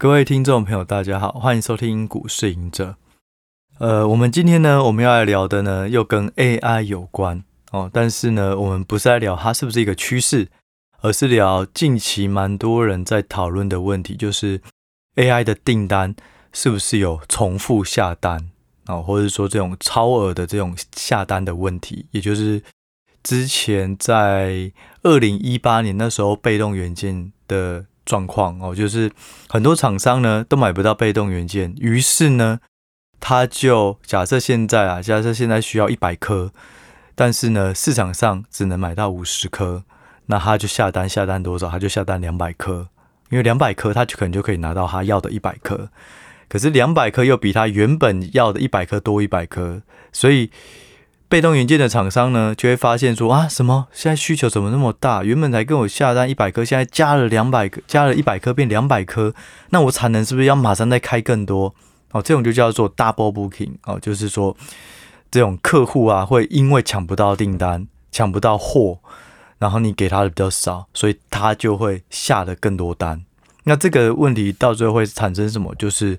各位听众朋友，大家好，欢迎收听股市隐者。呃，我们今天呢，我们要来聊的呢，又跟 AI 有关哦。但是呢，我们不是来聊它是不是一个趋势，而是聊近期蛮多人在讨论的问题，就是 AI 的订单是不是有重复下单哦，或者说这种超额的这种下单的问题，也就是之前在二零一八年那时候被动元件的。状况哦，就是很多厂商呢都买不到被动元件，于是呢，他就假设现在啊，假设现在需要一百颗，但是呢市场上只能买到五十颗，那他就下单下单多少？他就下单两百颗，因为两百颗他就可能就可以拿到他要的一百颗，可是两百颗又比他原本要的一百颗多一百颗，所以。被动元件的厂商呢，就会发现说啊，什么现在需求怎么那么大？原本才跟我下单一百颗，现在加了两百颗，加了一百颗变两百颗，那我产能是不是要马上再开更多？哦，这种就叫做 double booking 哦，就是说这种客户啊，会因为抢不到订单、抢不到货，然后你给他的比较少，所以他就会下的更多单。那这个问题到最后会产生什么？就是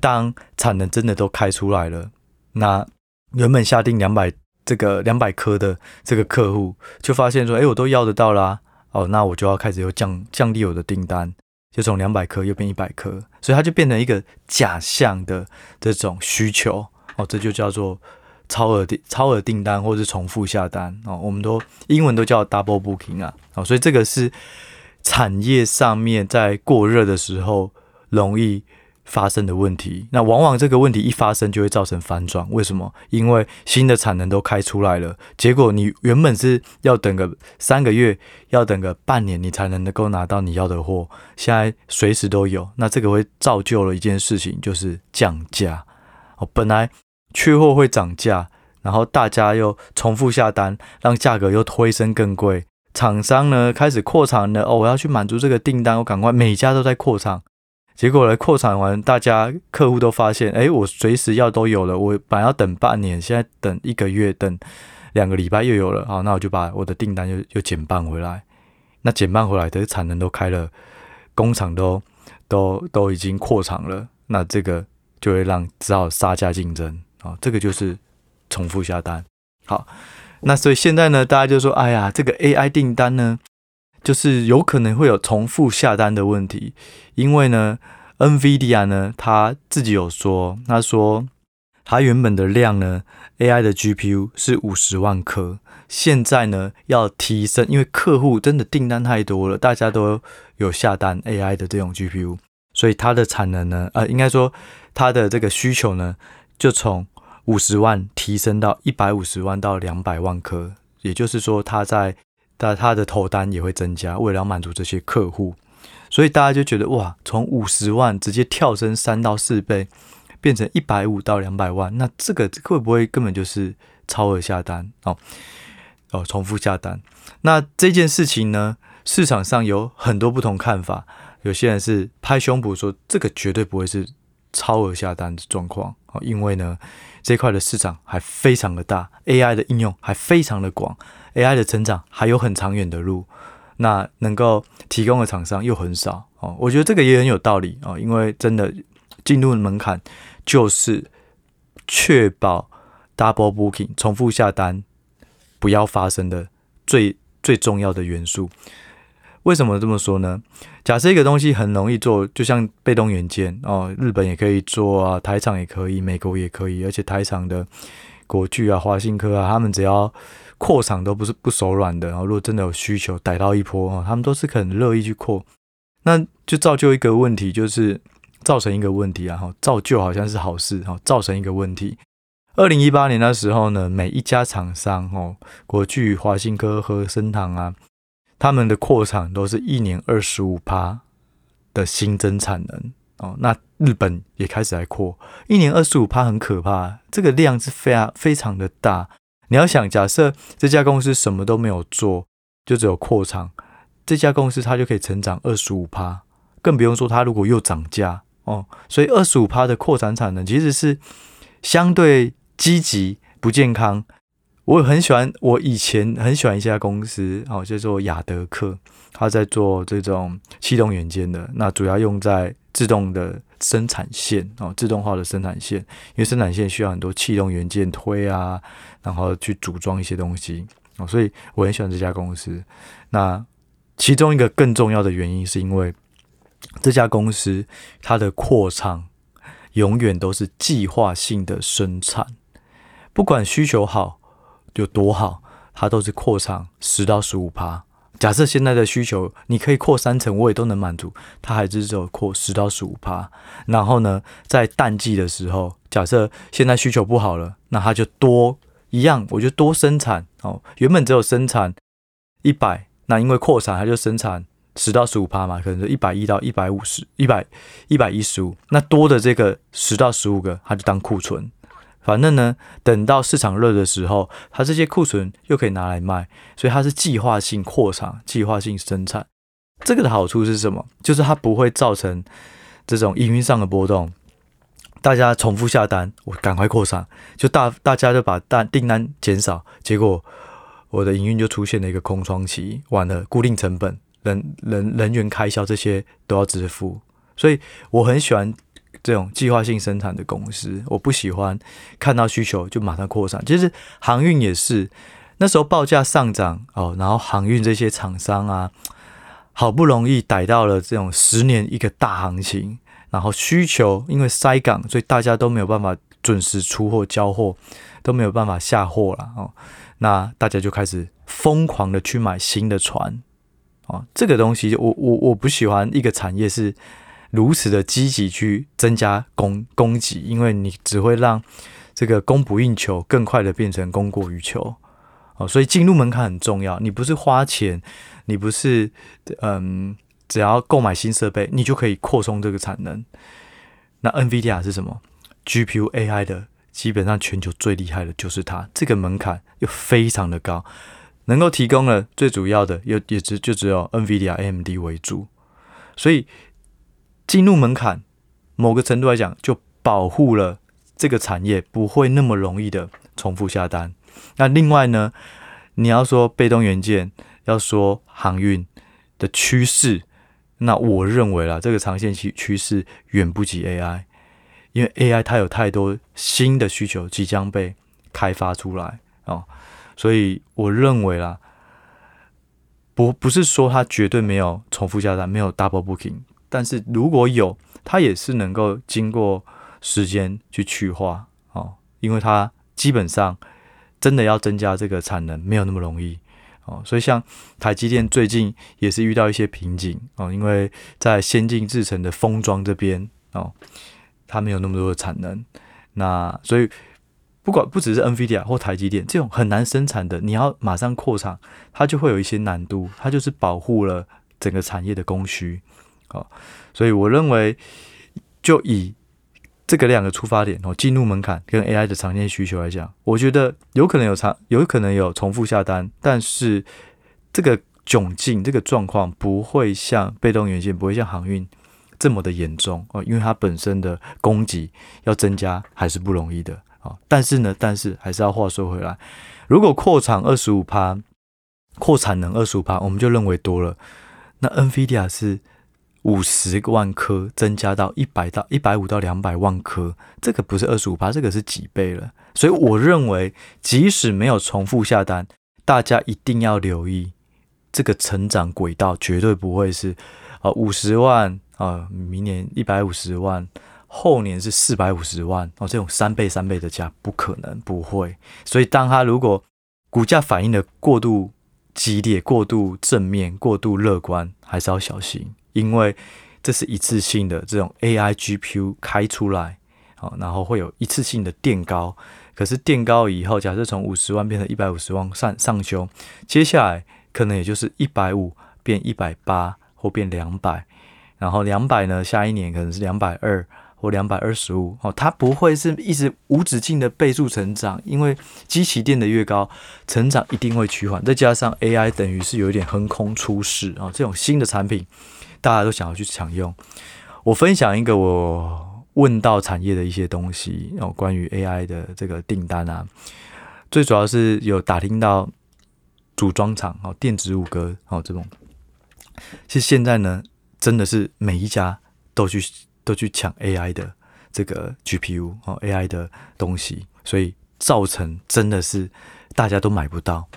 当产能真的都开出来了，那原本下定两百。这个两百颗的这个客户就发现说，哎，我都要得到啦，哦，那我就要开始又降降低我的订单，就从两百颗又变一百颗，所以它就变成一个假象的这种需求，哦，这就叫做超额订超额订单或者是重复下单，哦，我们都英文都叫 double booking 啊，哦，所以这个是产业上面在过热的时候容易发生的问题，那往往这个问题一发生就会造成反转。为什么？因为新的产能都开出来了，结果你原本是要等个三个月，要等个半年，你才能能够拿到你要的货，现在随时都有。那这个会造就了一件事情，就是降价。哦，本来缺货会涨价，然后大家又重复下单，让价格又推升更贵。厂商呢开始扩厂了，哦，我要去满足这个订单，我赶快每家都在扩厂。结果呢，扩产完，大家客户都发现，哎，我随时要都有了。我本来要等半年，现在等一个月，等两个礼拜又有了。好，那我就把我的订单又又减半回来。那减半回来的产能都开了，工厂都都都已经扩厂了。那这个就会让只好杀价竞争啊，这个就是重复下单。好，那所以现在呢，大家就说，哎呀，这个 AI 订单呢？就是有可能会有重复下单的问题，因为呢，NVIDIA 呢，他自己有说，他说他原本的量呢，AI 的 GPU 是五十万颗，现在呢要提升，因为客户真的订单太多了，大家都有下单 AI 的这种 GPU，所以它的产能呢，呃，应该说它的这个需求呢，就从五十万提升到一百五十万到两百万颗，也就是说它在但他的投单也会增加，为了要满足这些客户，所以大家就觉得哇，从五十万直接跳升三到四倍，变成一百五到两百万，那这个会不会根本就是超额下单哦？哦，重复下单？那这件事情呢，市场上有很多不同看法，有些人是拍胸脯说这个绝对不会是超额下单的状况哦，因为呢，这块的市场还非常的大，AI 的应用还非常的广。AI 的成长还有很长远的路，那能够提供的厂商又很少哦。我觉得这个也很有道理哦，因为真的进入门槛就是确保 double booking 重复下单不要发生的最最重要的元素。为什么这么说呢？假设一个东西很容易做，就像被动元件哦，日本也可以做啊，台厂也可以，美国也可以，而且台厂的国巨啊、华新科啊，他们只要扩厂都不是不手软的，然后如果真的有需求逮到一波啊，他们都是很乐意去扩，那就造就一个问题，就是造成一个问题啊，哈，造就好像是好事哈，造成一个问题。二零一八年的时候呢，每一家厂商哦，国巨、华新科和升堂啊，他们的扩厂都是一年二十五趴的新增产能哦，那日本也开始来扩，一年二十五趴很可怕，这个量是非常非常的大。你要想，假设这家公司什么都没有做，就只有扩厂，这家公司它就可以成长二十五趴，更不用说它如果又涨价哦。所以二十五趴的扩产产能其实是相对积极不健康。我很喜欢，我以前很喜欢一家公司哦，叫做亚德客，他在做这种气动元件的，那主要用在自动的生产线哦，自动化的生产线，因为生产线需要很多气动元件推啊，然后去组装一些东西哦，所以我很喜欢这家公司。那其中一个更重要的原因，是因为这家公司它的扩厂永远都是计划性的生产，不管需求好有多好，它都是扩厂十到十五趴。假设现在的需求你可以扩三成，我也都能满足，它还是只有扩十到十五趴。然后呢，在淡季的时候，假设现在需求不好了，那它就多一样，我就多生产哦。原本只有生产一百，那因为扩产，它就生产十到十五趴嘛，可能是一百一到一百五十，一百一百一十五。那多的这个十到十五个，它就当库存。反正呢，等到市场热的时候，它这些库存又可以拿来卖，所以它是计划性扩厂、计划性生产。这个的好处是什么？就是它不会造成这种营运上的波动。大家重复下单，我赶快扩厂，就大大家就把单订单减少，结果我的营运就出现了一个空窗期，完了，固定成本、人人人员开销这些都要支付，所以我很喜欢。这种计划性生产的公司，我不喜欢看到需求就马上扩产。其实航运也是，那时候报价上涨哦，然后航运这些厂商啊，好不容易逮到了这种十年一个大行情，然后需求因为塞港，所以大家都没有办法准时出货交货，都没有办法下货了哦。那大家就开始疯狂的去买新的船哦，这个东西我我我不喜欢一个产业是。如此的积极去增加供供给，因为你只会让这个供不应求更快的变成供过于求哦，所以进入门槛很重要。你不是花钱，你不是嗯，只要购买新设备，你就可以扩充这个产能。那 NVIDIA 是什么？GPU AI 的，基本上全球最厉害的就是它，这个门槛又非常的高，能够提供的最主要的又也只就只有 NVIDIA AMD 为主，所以。进入门槛，某个程度来讲，就保护了这个产业不会那么容易的重复下单。那另外呢，你要说被动元件，要说航运的趋势，那我认为啦，这个长线趋趋势远不及 AI，因为 AI 它有太多新的需求即将被开发出来哦，所以我认为啦，不不是说它绝对没有重复下单，没有 double booking。但是如果有，它也是能够经过时间去去化哦，因为它基本上真的要增加这个产能没有那么容易哦，所以像台积电最近也是遇到一些瓶颈哦，因为在先进制程的封装这边哦，它没有那么多的产能，那所以不管不只是 NVIDIA 或台积电这种很难生产的，你要马上扩厂，它就会有一些难度，它就是保护了整个产业的供需。好，所以我认为，就以这个两个出发点哦，进入门槛跟 AI 的常见需求来讲，我觉得有可能有长，有可能有重复下单，但是这个窘境、这个状况不会像被动元件，不会像航运这么的严重哦，因为它本身的供给要增加还是不容易的啊。但是呢，但是还是要话说回来，如果扩产二十五趴，扩产能二十五趴，我们就认为多了，那 NVIDIA 是。五十万颗增加到一百到一百五到两百万颗，这个不是二十五趴，这个是几倍了。所以我认为，即使没有重复下单，大家一定要留意这个成长轨道，绝对不会是啊五十万啊，明年一百五十万，后年是四百五十万哦，这种三倍三倍的价不可能不会。所以，当它如果股价反应的过度激烈、过度正面、过度乐观，还是要小心。因为这是一次性的这种 AI GPU 开出来，好，然后会有一次性的垫高。可是垫高以后，假设从五十万变成一百五十万上上修，接下来可能也就是一百五变一百八或变两百，然后两百呢，下一年可能是两百二或两百二十五。哦，它不会是一直无止境的倍数成长，因为机器垫得越高，成长一定会趋缓。再加上 AI 等于是有一点横空出世啊，这种新的产品。大家都想要去抢用。我分享一个我问到产业的一些东西然哦，关于 AI 的这个订单啊，最主要是有打听到组装厂哦，电子五哥哦这种。其实现在呢，真的是每一家都去都去抢 AI 的这个 GPU 哦，AI 的东西，所以造成真的是大家都买不到。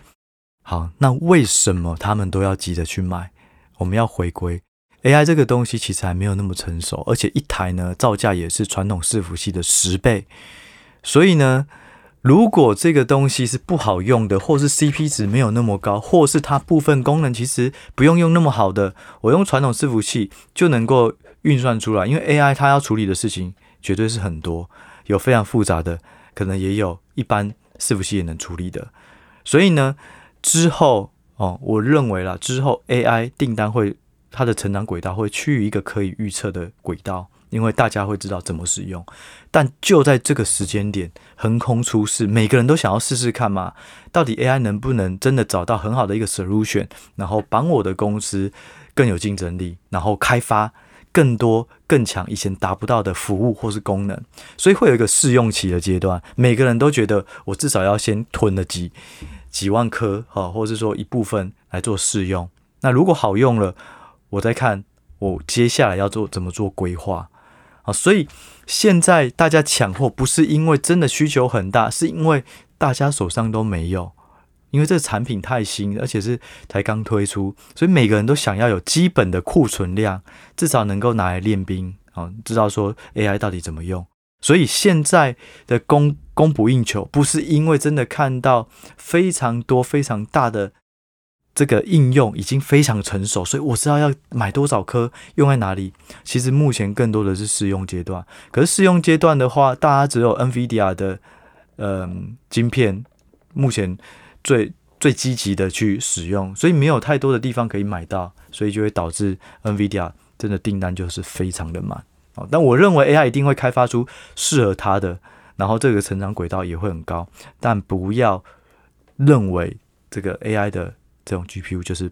好，那为什么他们都要急着去买？我们要回归 AI 这个东西，其实还没有那么成熟，而且一台呢造价也是传统伺服器的十倍，所以呢。如果这个东西是不好用的，或是 CP 值没有那么高，或是它部分功能其实不用用那么好的，我用传统伺服器就能够运算出来。因为 AI 它要处理的事情绝对是很多，有非常复杂的，可能也有一般伺服器也能处理的。所以呢，之后哦，我认为啦，之后 AI 订单会它的成长轨道会趋于一个可以预测的轨道。因为大家会知道怎么使用，但就在这个时间点横空出世，每个人都想要试试看嘛，到底 AI 能不能真的找到很好的一个 solution，然后帮我的公司更有竞争力，然后开发更多更强以前达不到的服务或是功能，所以会有一个试用期的阶段，每个人都觉得我至少要先囤了几几万颗哈，或者是说一部分来做试用，那如果好用了，我再看我接下来要做怎么做规划啊。所以现在大家抢货不是因为真的需求很大，是因为大家手上都没有，因为这产品太新，而且是才刚推出，所以每个人都想要有基本的库存量，至少能够拿来练兵啊，知道说 AI 到底怎么用。所以现在的供供不应求，不是因为真的看到非常多非常大的。这个应用已经非常成熟，所以我知道要买多少颗，用在哪里。其实目前更多的是试用阶段。可是试用阶段的话，大家只有 NVIDIA 的嗯、晶片，目前最最积极的去使用，所以没有太多的地方可以买到，所以就会导致 NVIDIA 真的订单就是非常的慢。哦，但我认为 AI 一定会开发出适合它的，然后这个成长轨道也会很高。但不要认为这个 AI 的。这种 GPU 就是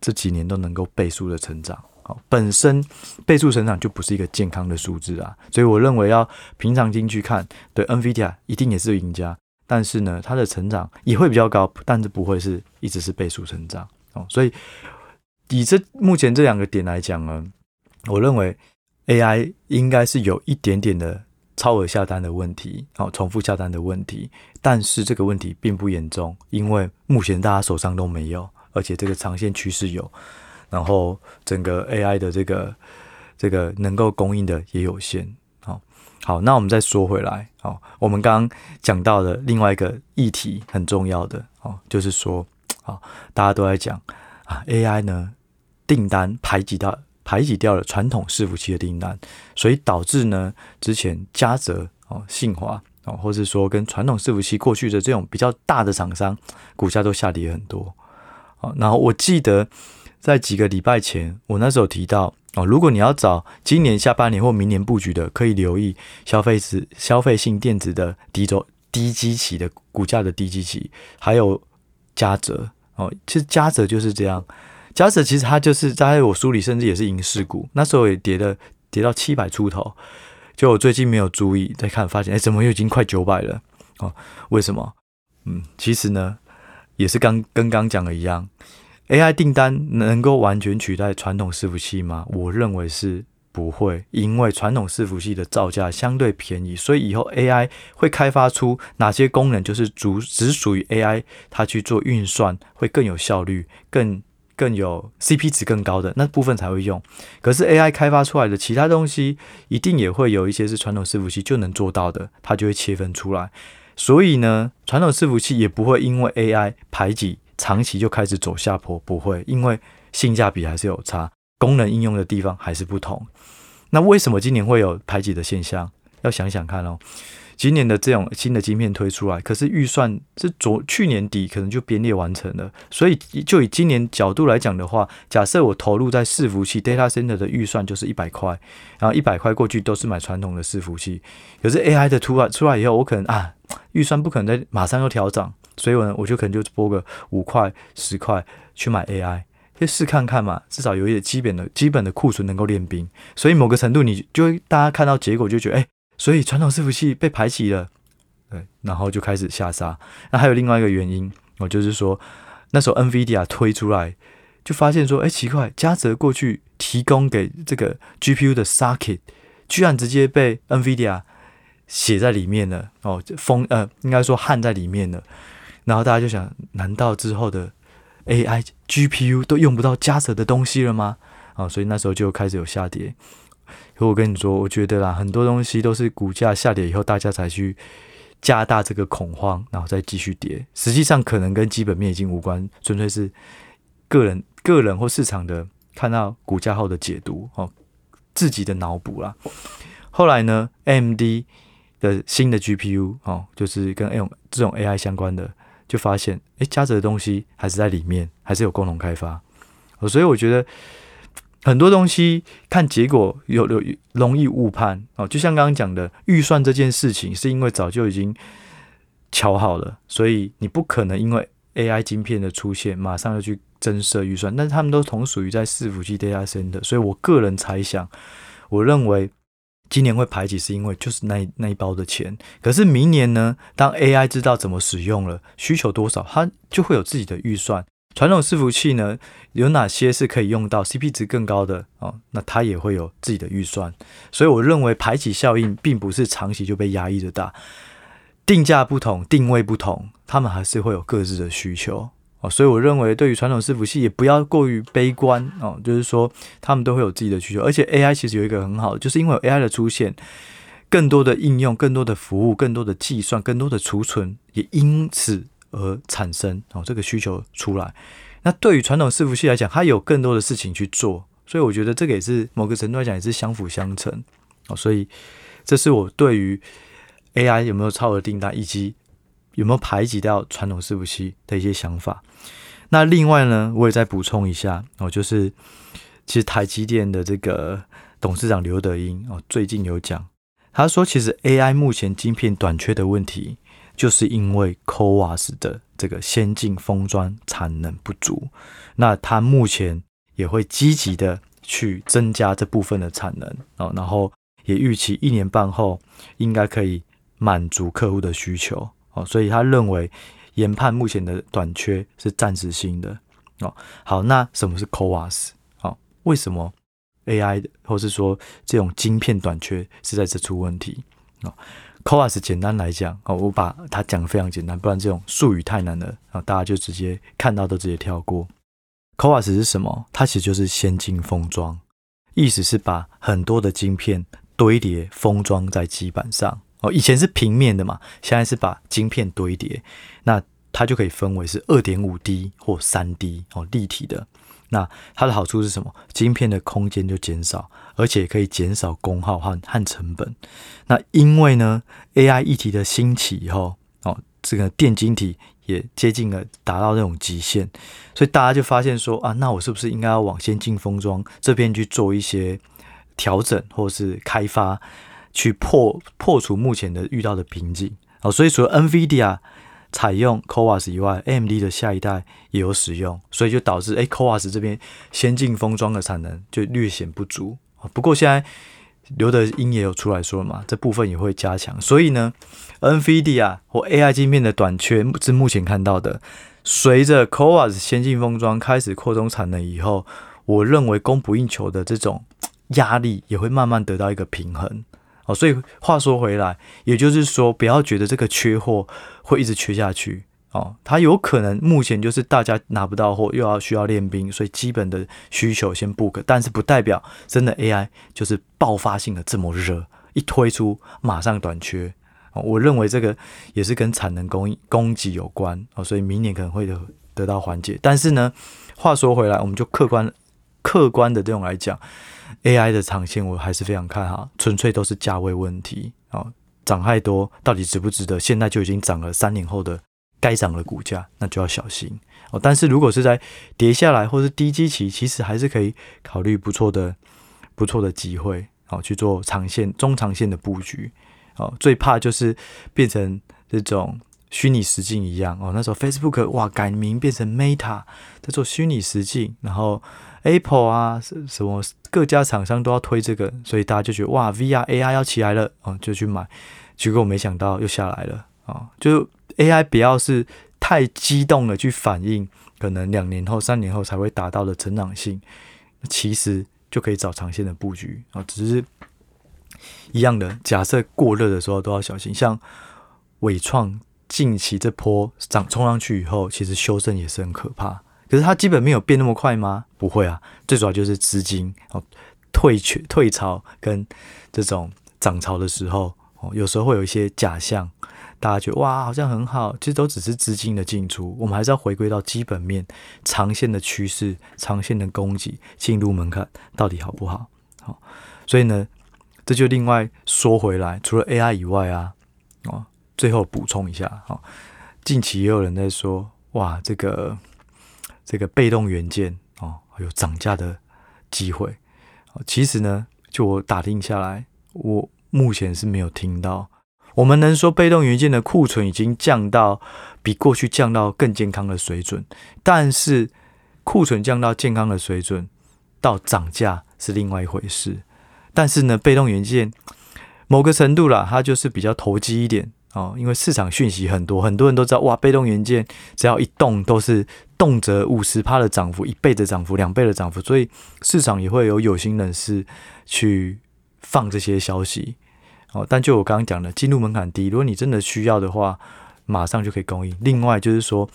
这几年都能够倍数的成长，好，本身倍数成长就不是一个健康的数字啊，所以我认为要平常心去看，对 NVIDIA 一定也是赢家，但是呢，它的成长也会比较高，但是不会是一直是倍数成长哦，所以以这目前这两个点来讲呢，我认为 AI 应该是有一点点的。超额下单的问题，哦，重复下单的问题，但是这个问题并不严重，因为目前大家手上都没有，而且这个长线趋势有，然后整个 AI 的这个这个能够供应的也有限，好，好，那我们再说回来，好，我们刚刚讲到的另外一个议题很重要的，哦，就是说，啊，大家都在讲啊，AI 呢订单排挤到。排挤掉了传统伺服器的订单，所以导致呢，之前嘉泽哦、信华哦，或是说跟传统伺服器过去的这种比较大的厂商，股价都下跌很多。哦，然后我记得在几个礼拜前，我那时候提到哦，如果你要找今年下半年或明年布局的，可以留意消费子、消费性电子的低周低基期的股价的低基期，还有嘉泽哦，其实嘉泽就是这样。嘉泽其实它就是在我书里，甚至也是影视股，那时候也跌了，跌到七百出头。就我最近没有注意，再看发现，哎，怎么又已经快九百了？哦，为什么？嗯，其实呢，也是刚跟刚讲的一样，AI 订单能够完全取代传统伺服器吗？我认为是不会，因为传统伺服器的造价相对便宜，所以以后 AI 会开发出哪些功能，就是主只属于 AI 它去做运算，会更有效率，更。更有 CP 值更高的那部分才会用，可是 AI 开发出来的其他东西，一定也会有一些是传统伺服器就能做到的，它就会切分出来。所以呢，传统伺服器也不会因为 AI 排挤，长期就开始走下坡，不会，因为性价比还是有差，功能应用的地方还是不同。那为什么今年会有排挤的现象？要想想看哦。今年的这种新的晶片推出来，可是预算是昨去年底可能就编列完成了，所以就以今年角度来讲的话，假设我投入在伺服器 data center 的预算就是一百块，然后一百块过去都是买传统的伺服器，可是 AI 的出来出来以后，我可能啊预算不可能再马上又调涨，所以我呢我就可能就拨个五块十块去买 AI，就试看看嘛，至少有一点基本的基本的库存能够练兵，所以某个程度你就会大家看到结果就觉得哎。所以传统伺服器被排挤了，对，然后就开始下杀。那还有另外一个原因，哦，就是说那时候 NVIDIA 推出来就发现说，哎，奇怪，嘉泽过去提供给这个 GPU 的 socket，居然直接被 NVIDIA 写在里面了哦，封呃，应该说焊在里面了。然后大家就想，难道之后的 AI GPU 都用不到嘉泽的东西了吗？哦，所以那时候就开始有下跌。可我跟你说，我觉得啦，很多东西都是股价下跌以后，大家才去加大这个恐慌，然后再继续跌。实际上可能跟基本面已经无关，纯粹是个人、个人或市场的看到股价后的解读哦，自己的脑补啦。后来呢，AMD 的新的 GPU 哦，就是跟这种这种 AI 相关的。就发现，哎，嘉泽的东西还是在里面，还是有共同开发，所以我觉得很多东西看结果有有容易误判哦。就像刚刚讲的，预算这件事情是因为早就已经瞧好了，所以你不可能因为 AI 晶片的出现马上要去增设预算。但是他们都同属于在伺服器 data center，所以我个人猜想，我认为。今年会排挤，是因为就是那那一包的钱。可是明年呢？当 AI 知道怎么使用了，需求多少，它就会有自己的预算。传统伺服器呢，有哪些是可以用到 CP 值更高的哦？那它也会有自己的预算。所以我认为排挤效应并不是长期就被压抑的大，定价不同，定位不同，他们还是会有各自的需求哦。所以我认为，对于传统伺服器也不要过于悲观哦。就是说，他们都会有自己的需求，而且 AI 其实有一个很好的，就是因为 AI 的出现，更多的应用、更多的服务、更多的计算、更多的储存，也因此而产生哦这个需求出来。那对于传统伺服器来讲，它有更多的事情去做，所以我觉得这个也是某个程度来讲也是相辅相成哦。所以这是我对于 AI 有没有超额订单以及。有没有排挤掉传统伺服器的一些想法？那另外呢，我也再补充一下哦，就是其实台积电的这个董事长刘德英哦，最近有讲，他说其实 AI 目前晶片短缺的问题，就是因为 CoWAS 的这个先进封装产能不足。那他目前也会积极的去增加这部分的产能哦，然后也预期一年半后应该可以满足客户的需求。哦，所以他认为研判目前的短缺是暂时性的。哦，好，那什么是 CoWAS？哦，为什么 AI 或是说这种晶片短缺是在这出问题？哦，CoWoS 简单来讲，哦，我把它讲的非常简单，不然这种术语太难了啊，大家就直接看到都直接跳过。CoWoS 是什么？它其实就是先进封装，意思是把很多的晶片堆叠封装在基板上。哦，以前是平面的嘛，现在是把晶片堆叠，那它就可以分为是二点五 D 或三 D 哦，立体的。那它的好处是什么？晶片的空间就减少，而且可以减少功耗和和成本。那因为呢，AI 议题的兴起以后，哦，这个电晶体也接近了达到那种极限，所以大家就发现说啊，那我是不是应该要往先进封装这边去做一些调整或是开发？去破破除目前的遇到的瓶颈，哦，所以除了 NVIDIA 采用 CoWoS 以外，AMD 的下一代也有使用，所以就导致哎 CoWoS 这边先进封装的产能就略显不足。不过现在刘德音也有出来说了嘛，这部分也会加强。所以呢，NVD 啊或 AI 晶片的短缺是目前看到的。随着 CoWoS 先进封装开始扩充产能以后，我认为供不应求的这种压力也会慢慢得到一个平衡。哦，所以话说回来，也就是说，不要觉得这个缺货会一直缺下去哦，它有可能目前就是大家拿不到货，又要需要练兵，所以基本的需求先 book，但是不代表真的 AI 就是爆发性的这么热，一推出马上短缺。我认为这个也是跟产能供应供给有关哦，所以明年可能会得得到缓解。但是呢，话说回来，我们就客观客观的这种来讲。AI 的长线我还是非常看好，纯粹都是价位问题哦，涨太多到底值不值得？现在就已经涨了三年后的该涨的股价，那就要小心哦。但是如果是在跌下来或是低基期，其实还是可以考虑不错的不错的机会哦，去做长线、中长线的布局哦。最怕就是变成这种虚拟实境一样哦。那时候 Facebook 哇改名变成 Meta，在做虚拟实境，然后。Apple 啊，什么各家厂商都要推这个，所以大家就觉得哇，VR AI 要起来了哦，就去买。结果我没想到又下来了啊！就 AI 不要是太激动的去反应可能两年后、三年后才会达到的成长性，其实就可以找长线的布局啊。只是一样的，假设过热的时候都要小心。像伟创近期这波涨冲上去以后，其实修正也是很可怕。可是它基本没有变那么快吗？不会啊，最主要就是资金哦退却退潮跟这种涨潮的时候哦，有时候会有一些假象。大家觉得哇，好像很好，其实都只是资金的进出。我们还是要回归到基本面、长线的趋势、长线的供给、进入门槛到底好不好？好，所以呢，这就另外说回来，除了 AI 以外啊，哦，最后补充一下，哦，近期也有人在说，哇，这个这个被动元件哦，有涨价的机会。其实呢，就我打听下来，我目前是没有听到。我们能说被动元件的库存已经降到比过去降到更健康的水准，但是库存降到健康的水准到涨价是另外一回事。但是呢，被动元件某个程度啦，它就是比较投机一点哦，因为市场讯息很多，很多人都知道哇，被动元件只要一动都是动辄五十趴的涨幅，一倍的涨幅，两倍的涨幅，所以市场也会有有心人士去放这些消息。哦，但就我刚刚讲的，进入门槛低，如果你真的需要的话，马上就可以供应。另外就是说，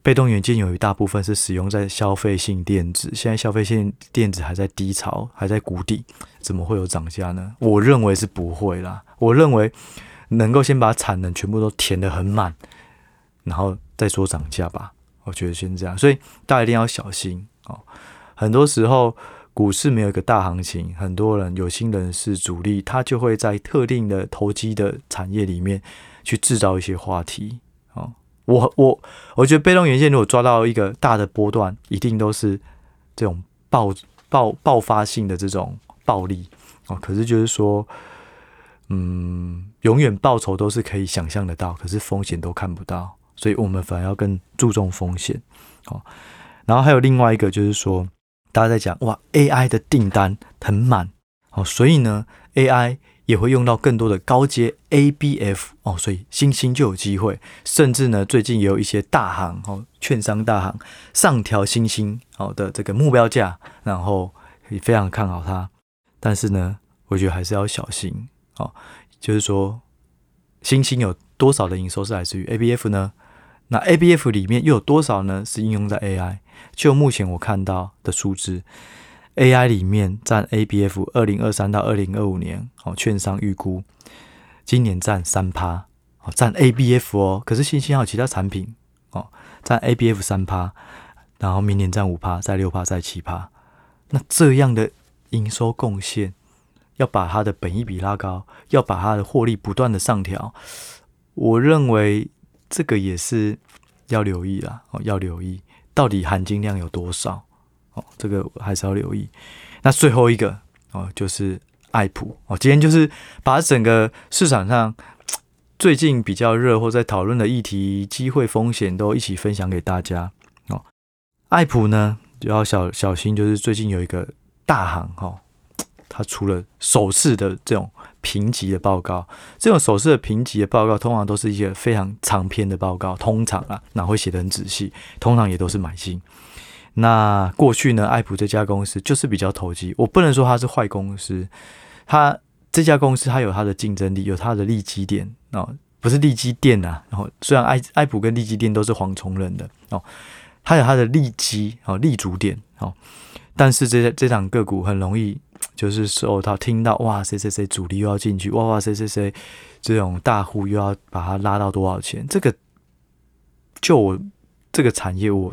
被动元件有一大部分是使用在消费性电子，现在消费性电子还在低潮，还在谷底，怎么会有涨价呢？我认为是不会啦。我认为能够先把产能全部都填得很满，然后再说涨价吧。我觉得先这样，所以大家一定要小心哦。很多时候。股市没有一个大行情，很多人有心人士主力，他就会在特定的投机的产业里面去制造一些话题。哦，我我我觉得被动元件如果抓到一个大的波段，一定都是这种爆爆爆发性的这种暴利哦。可是就是说，嗯，永远报酬都是可以想象得到，可是风险都看不到，所以我们反而要更注重风险。哦，然后还有另外一个就是说。大家在讲哇，AI 的订单很满哦，所以呢，AI 也会用到更多的高阶 ABF 哦，所以欣兴就有机会，甚至呢，最近也有一些大行哦，券商大行上调欣兴哦的这个目标价，然后也非常看好它。但是呢，我觉得还是要小心哦，就是说，欣兴有多少的营收是来自于 ABF 呢？那 ABF 里面又有多少呢？是应用在 AI？就目前我看到的数字，AI 里面占 ABF 二零二三到二零二五年哦，券商预估今年占三趴哦，占 ABF 哦，可是欣兴还有其他产品哦，占 ABF 三趴，然后明年占五趴，再六趴，再七趴。那这样的营收贡献，要把它的本益比拉高，要把它的获利不断的上调，我认为这个也是要留意啦哦，要留意。到底含金量有多少？哦，这个还是要留意。那最后一个哦，就是爱普哦，今天就是把整个市场上 最近比较热或在讨论的议题、机会、风险都一起分享给大家哦。爱普呢，就要小小心，就是最近有一个大行哈，它出了首次的这种。评级的报告，这种首次的评级的报告，通常都是一些非常长篇的报告，通常啊，哪会写得很仔细，通常也都是买进。那过去呢，爱普这家公司就是比较投机，我不能说它是坏公司，它这家公司它有它的竞争力，有它的利基点哦，不是利基店啊。然后虽然爱爱普跟利基店都是黄崇仁的哦，它有它的利基哦，立足点哦，但是这这档个股很容易。就是受到听到哇，谁谁谁主力又要进去，哇哇谁谁谁这种大户又要把它拉到多少钱？这个就我这个产业我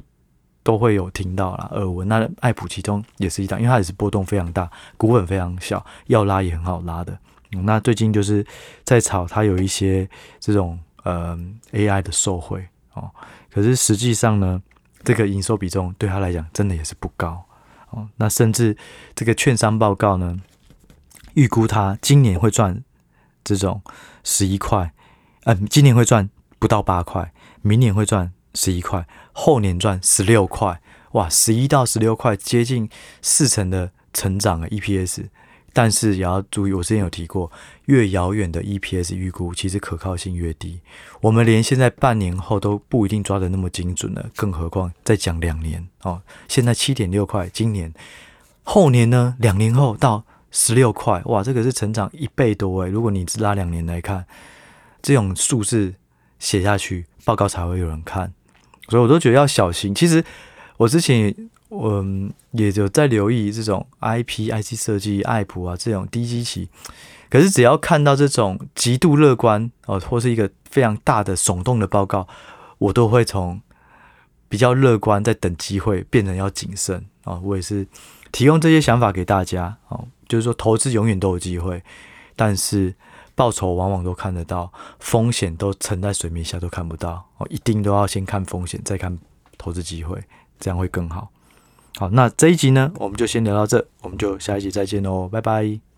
都会有听到啦耳闻。那爱普其中也是一档，因为它也是波动非常大，股本非常小，要拉也很好拉的。那最近就是在炒它有一些这种呃 AI 的受惠哦，可是实际上呢，这个营收比重对他来讲真的也是不高。哦，那甚至这个券商报告呢，预估它今年会赚这种十一块，嗯，今年会赚不到八块，明年会赚十一块，后年赚十六块，哇，十一到十六块，接近四成的成长啊，EPS，但是也要注意，我之前有提过，越遥远的 EPS 预估，其实可靠性越低。我们连现在半年后都不一定抓得那么精准了，更何况再讲两年哦。现在七点六块，今年后年呢？两年后到十六块，哇，这个是成长一倍多诶。如果你只拉两年来看，这种数字写下去，报告才会有人看。所以我都觉得要小心。其实我之前。我也有在留意这种 IP、IC 设计、爱普啊这种低基期，可是只要看到这种极度乐观哦，或是一个非常大的耸动的报告，我都会从比较乐观在等机会变成要谨慎啊。我也是提供这些想法给大家哦，就是说投资永远都有机会，但是报酬往往都看得到，风险都沉在水面下都看不到哦，一定都要先看风险，再看投资机会，这样会更好。好，那这一集呢，我们就先聊到这，我们就下一集再见喽，拜拜。